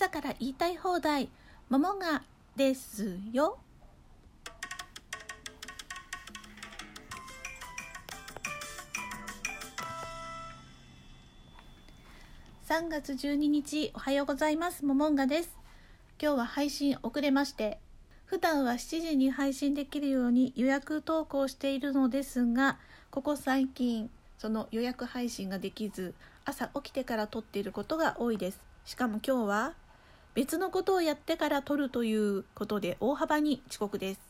朝から言いたい放題桃がですよ。3月12日おはようございます。ももんがです。今日は配信遅れまして普段は7時に配信できるように予約投稿しているのですがここ最近その予約配信ができず朝起きてから撮っていることが多いです。しかも今日は別のことをやってから撮るということで大幅に遅刻です。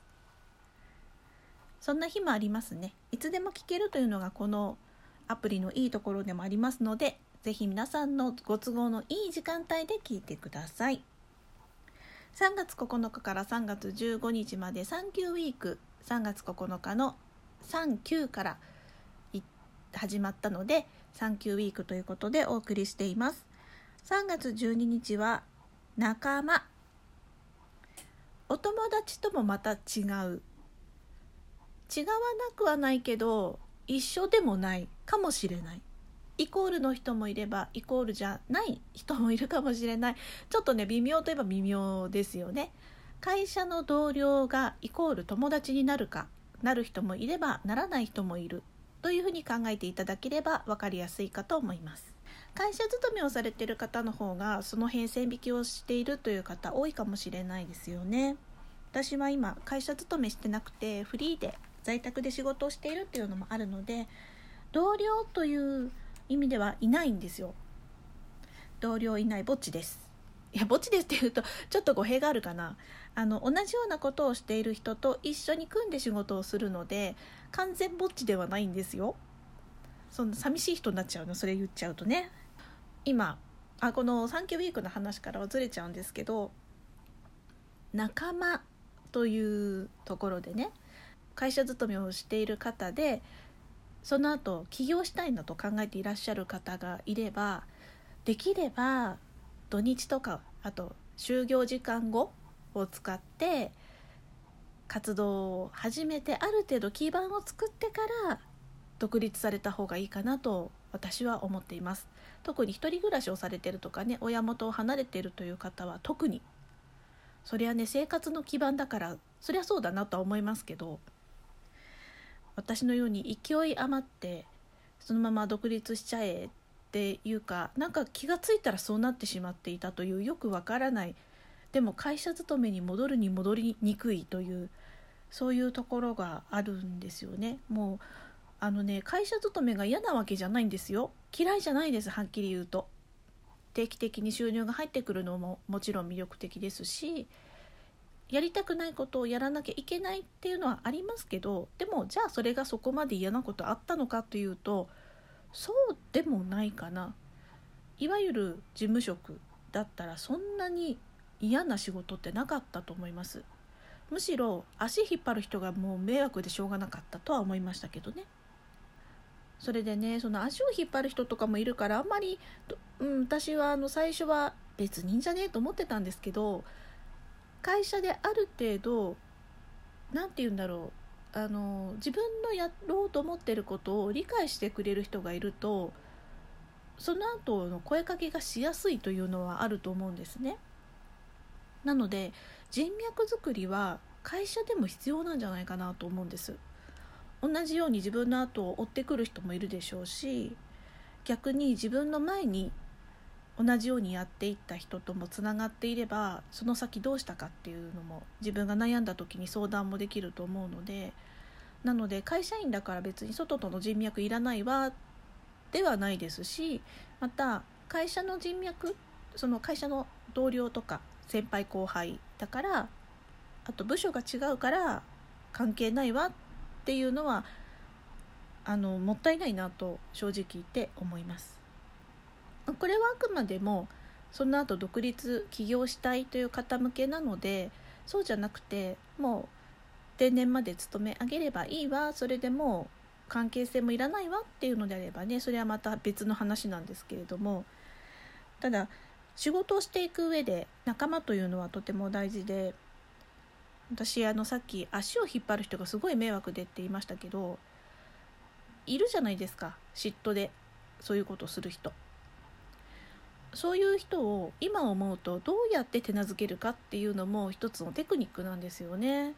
そんな日もありますね。いつでも聞けるというのがこのアプリのいいところでもありますのでぜひ皆さんのご都合のいい時間帯で聞いてください。3月9日から3月15日までサンキューウィーク3月9日の39から始まったのでサンキューウィークということでお送りしています。3月12日は仲間。お友達ともまた違う。違わなくはないけど一緒でもない。かもしれない。イコールの人もいればイコールじゃない人もいるかもしれない。ちょっとね微妙といえば微妙ですよね。会社の同僚がイコール友達になるかなる人もいればならない人もいる。というふうに考えていただければ分かりやすいかと思います。会社勤めをされている方の方がその辺線引きをしているという方多いかもしれないですよね。私は今会社勤めしてなくてフリーで在宅で仕事をしているっていうのもあるので同僚という意味ではいないんですよ。同僚いないぼっちです。いやぼっちですって言うとちょっと語弊があるかな。あの同じようなことをしている人と一緒に組んで仕事をするので完全ぼっちではないんですよ。そんな寂しい人になっちゃうのそれ言っちゃうとね。今あこのサンキューウィークの話からはずれちゃうんですけど仲間というところでね会社勤めをしている方でその後起業したいなと考えていらっしゃる方がいればできれば土日とかあと就業時間後を使って活動を始めてある程度基盤を作ってから独立された方がいいかなと私は思っています。特に一人暮らしをされてるとかね親元を離れてるという方は特に。そりゃね生活の基盤だからそりゃそうだなとは思いますけど私のように勢い余ってそのまま独立しちゃえっていうかなんか気が付いたらそうなってしまっていたというよくわからない。でも会社勤めに戻るに戻りにくいというそういうところがあるんですよね。もうあのね会社勤めが嫌なわけじゃないんですよ。嫌いじゃないですはっきり言うと。定期的に収入が入ってくるのももちろん魅力的ですしやりたくないことをやらなきゃいけないっていうのはありますけどでもじゃあそれがそこまで嫌なことあったのかというとそうでもないかな。いわゆる事務職だったらそんなに嫌な仕事ってなかったと思います。むしろ足引っ張る人がもう迷惑でしょうがなかったとは思いましたけどね。それでねその足を引っ張る人とかもいるからあんまり、うん、私はあの最初は別にじゃねえと思ってたんですけど会社である程度何て言うんだろうあの自分のやろうと思ってることを理解してくれる人がいるとその後の声かけがしやすいというのはあると思うんですね。なので人脈作りは会社でも必要なんじゃないかなと思うんです。同じように自分の後を追ってくる人もいるでしょうし逆に自分の前に同じようにやっていった人ともつながっていればその先どうしたかっていうのも自分が悩んだ時に相談もできると思うのでなので会社員だから別に外との人脈いらないわではないですしまた会社の人脈その会社の同僚とか先輩後輩だからあと部署が違うから関係ないわってていうのはあのもったいないなと正直言って思います。これはあくまでもその後独立起業したいという方向けなのでそうじゃなくてもう定年まで勤め上げればいいわそれでもう関係性もいらないわっていうのであればねそれはまた別の話なんですけれどもただ仕事をしていく上で仲間というのはとても大事で私あのさっき足を引っ張る人がすごい迷惑でって言いましたけどいるじゃないですか嫉妬でそういうことをする人。そういう人を今思うとどうやって手なずけるかっていうのも一つのテクニックなんですよね。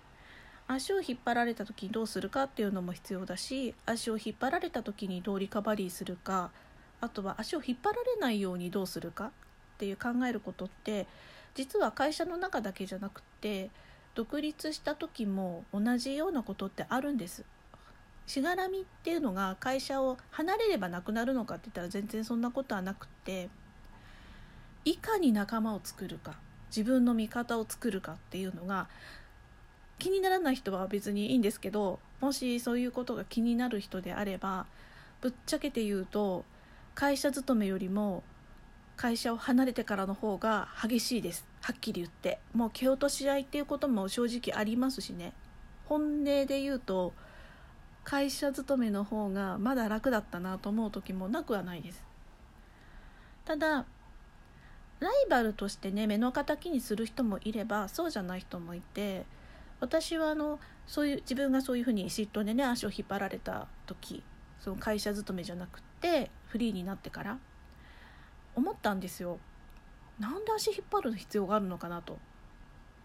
足を引っ張られた時にどうするかっていうのも必要だし足を引っ張られた時にどうリカバリーするかあとは足を引っ張られないようにどうするかっていう考えることって実は会社の中だけじゃなくて独立した時も同じようなことってあるんです。しがらみっていうのが会社を離れればなくなるのかって言ったら全然そんなことはなくっていかに仲間を作るか自分の味方を作るかっていうのが気にならない人は別にいいんですけどもしそういうことが気になる人であればぶっちゃけて言うと会社勤めよりも会社を離れてからの方が激しいですはっきり言ってもう蹴落とし合いっていうことも正直ありますしね。本音で言うと会社勤めの方がまだ楽だったなと思う時もなくはないです。ただライバルとしてね目の敵にする人もいればそうじゃない人もいて私はあのそういう自分がそういうふうに嫉妬でね足を引っ張られた時その会社勤めじゃなくってフリーになってから思ったんですよ。なんで足引っ張る必要があるのかなと。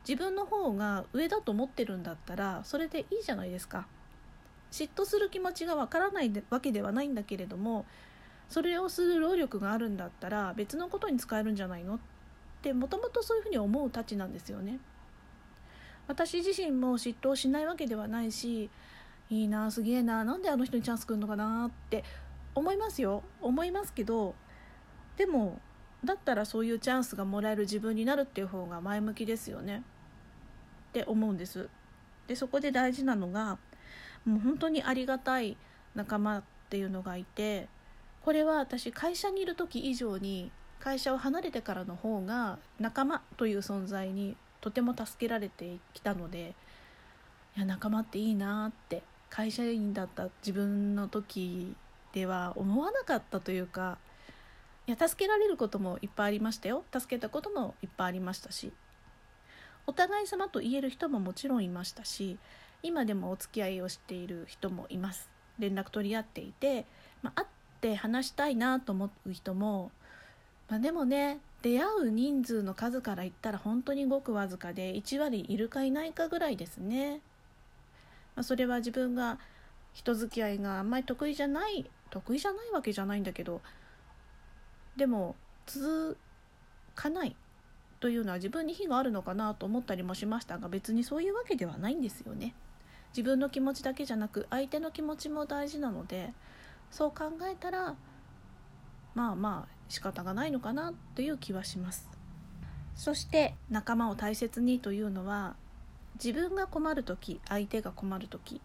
自分の方が上だと思ってるんだったらそれでいいじゃないですか。嫉妬する気持ちがわからないわけではないんだけれどもそれをする労力があるんだったら別のことに使えるんじゃないの？ってもともとそういうふうに思うたちなんですよね。私自身も嫉妬しないわけではないしいいなすげえななんであの人にチャンスくんのかなって思いますよ。思いますけどでもだったらそういうチャンスがもらえる自分になるっていう方が前向きですよね。って思うんです。でそこで大事なのがもう本当にありがたい仲間っていうのがいてこれは私会社にいる時以上に会社を離れてからの方が仲間という存在にとても助けられてきたのでいや仲間っていいなって会社員だった自分の時では思わなかったというかいや助けられることもいっぱいありましたよ。助けたこともいっぱいありましたし。お互い様と言える人ももちろんいましたし今でもお付き合いをしている人もいます。連絡取り合っていて、まあ、会って話したいなと思う人も、まあ、でもね出会う人数の数から言ったら本当にごくわずかで1割いるかいないかぐらいですね、まあ、それは自分が人付き合いがあんまり得意じゃない得意じゃないわけじゃないんだけどでも続かないというのは自分に非があるのかなと思ったりもしましたが別にそういうわけではないんですよね。自分の気持ちだけじゃなく相手の気持ちも大事なのでそう考えたらまあまあ仕方がないのかなという気はしますそして仲間を大切にというのは自分が困る時相手が困る時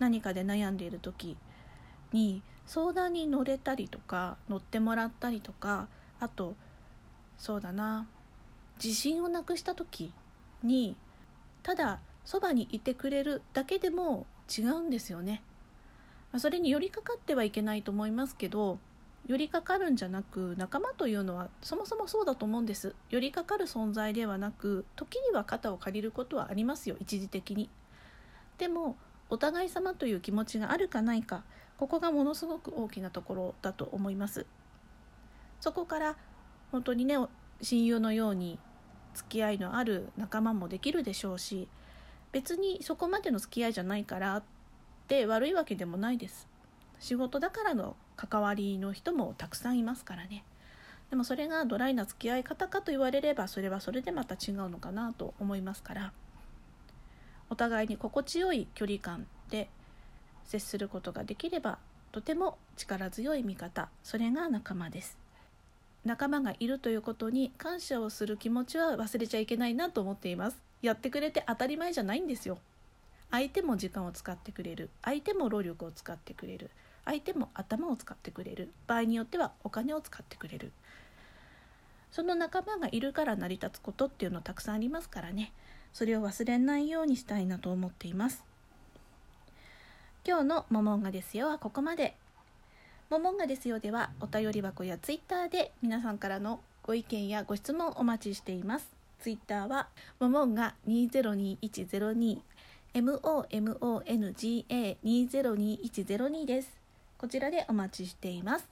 何かで悩んでいる時に相談に乗れたりとか乗ってもらったりとかあとそうだな自信をなくした時にただそばにいてくれるだけでも違うんですよね。それに寄りかかってはいけないと思いますけど寄りかかるんじゃなく仲間というのはそもそもそうだと思うんです寄りかかる存在ではなく時には肩を借りることはありますよ一時的にでもお互い様という気持ちがあるかないかここがものすごく大きなところだと思います。そこから本当にね親友のように付き合いのある仲間もできるでしょうし別にそこまでの付き合いじゃないからって悪いわけでもないです。仕事だからの関わりの人もたくさんいますからね。でもそれがドライな付き合い方かと言われればそれはそれでまた違うのかなと思いますから。お互いに心地よい距離感で接することができればとても力強い味方。それが仲間です。仲間がいるということに感謝をする気持ちは忘れちゃいけないなと思っています。やってくれて当たり前じゃないんですよ。相手も時間を使ってくれる。相手も労力を使ってくれる。相手も頭を使ってくれる。場合によってはお金を使ってくれる。その仲間がいるから成り立つことっていうのたくさんありますからね。それを忘れないようにしたいなと思っています。今日の「モモンガですよ」はここまで。モモンガですよではお便り箱やツイッターで皆さんからのご意見やご質問お待ちしています。ツイッターはモモンガ202102 MOMONGA202102 です。こちらでお待ちしています。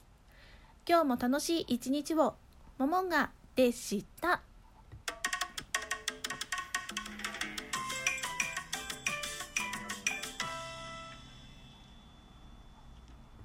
今日も楽しい一日を。ももがでした。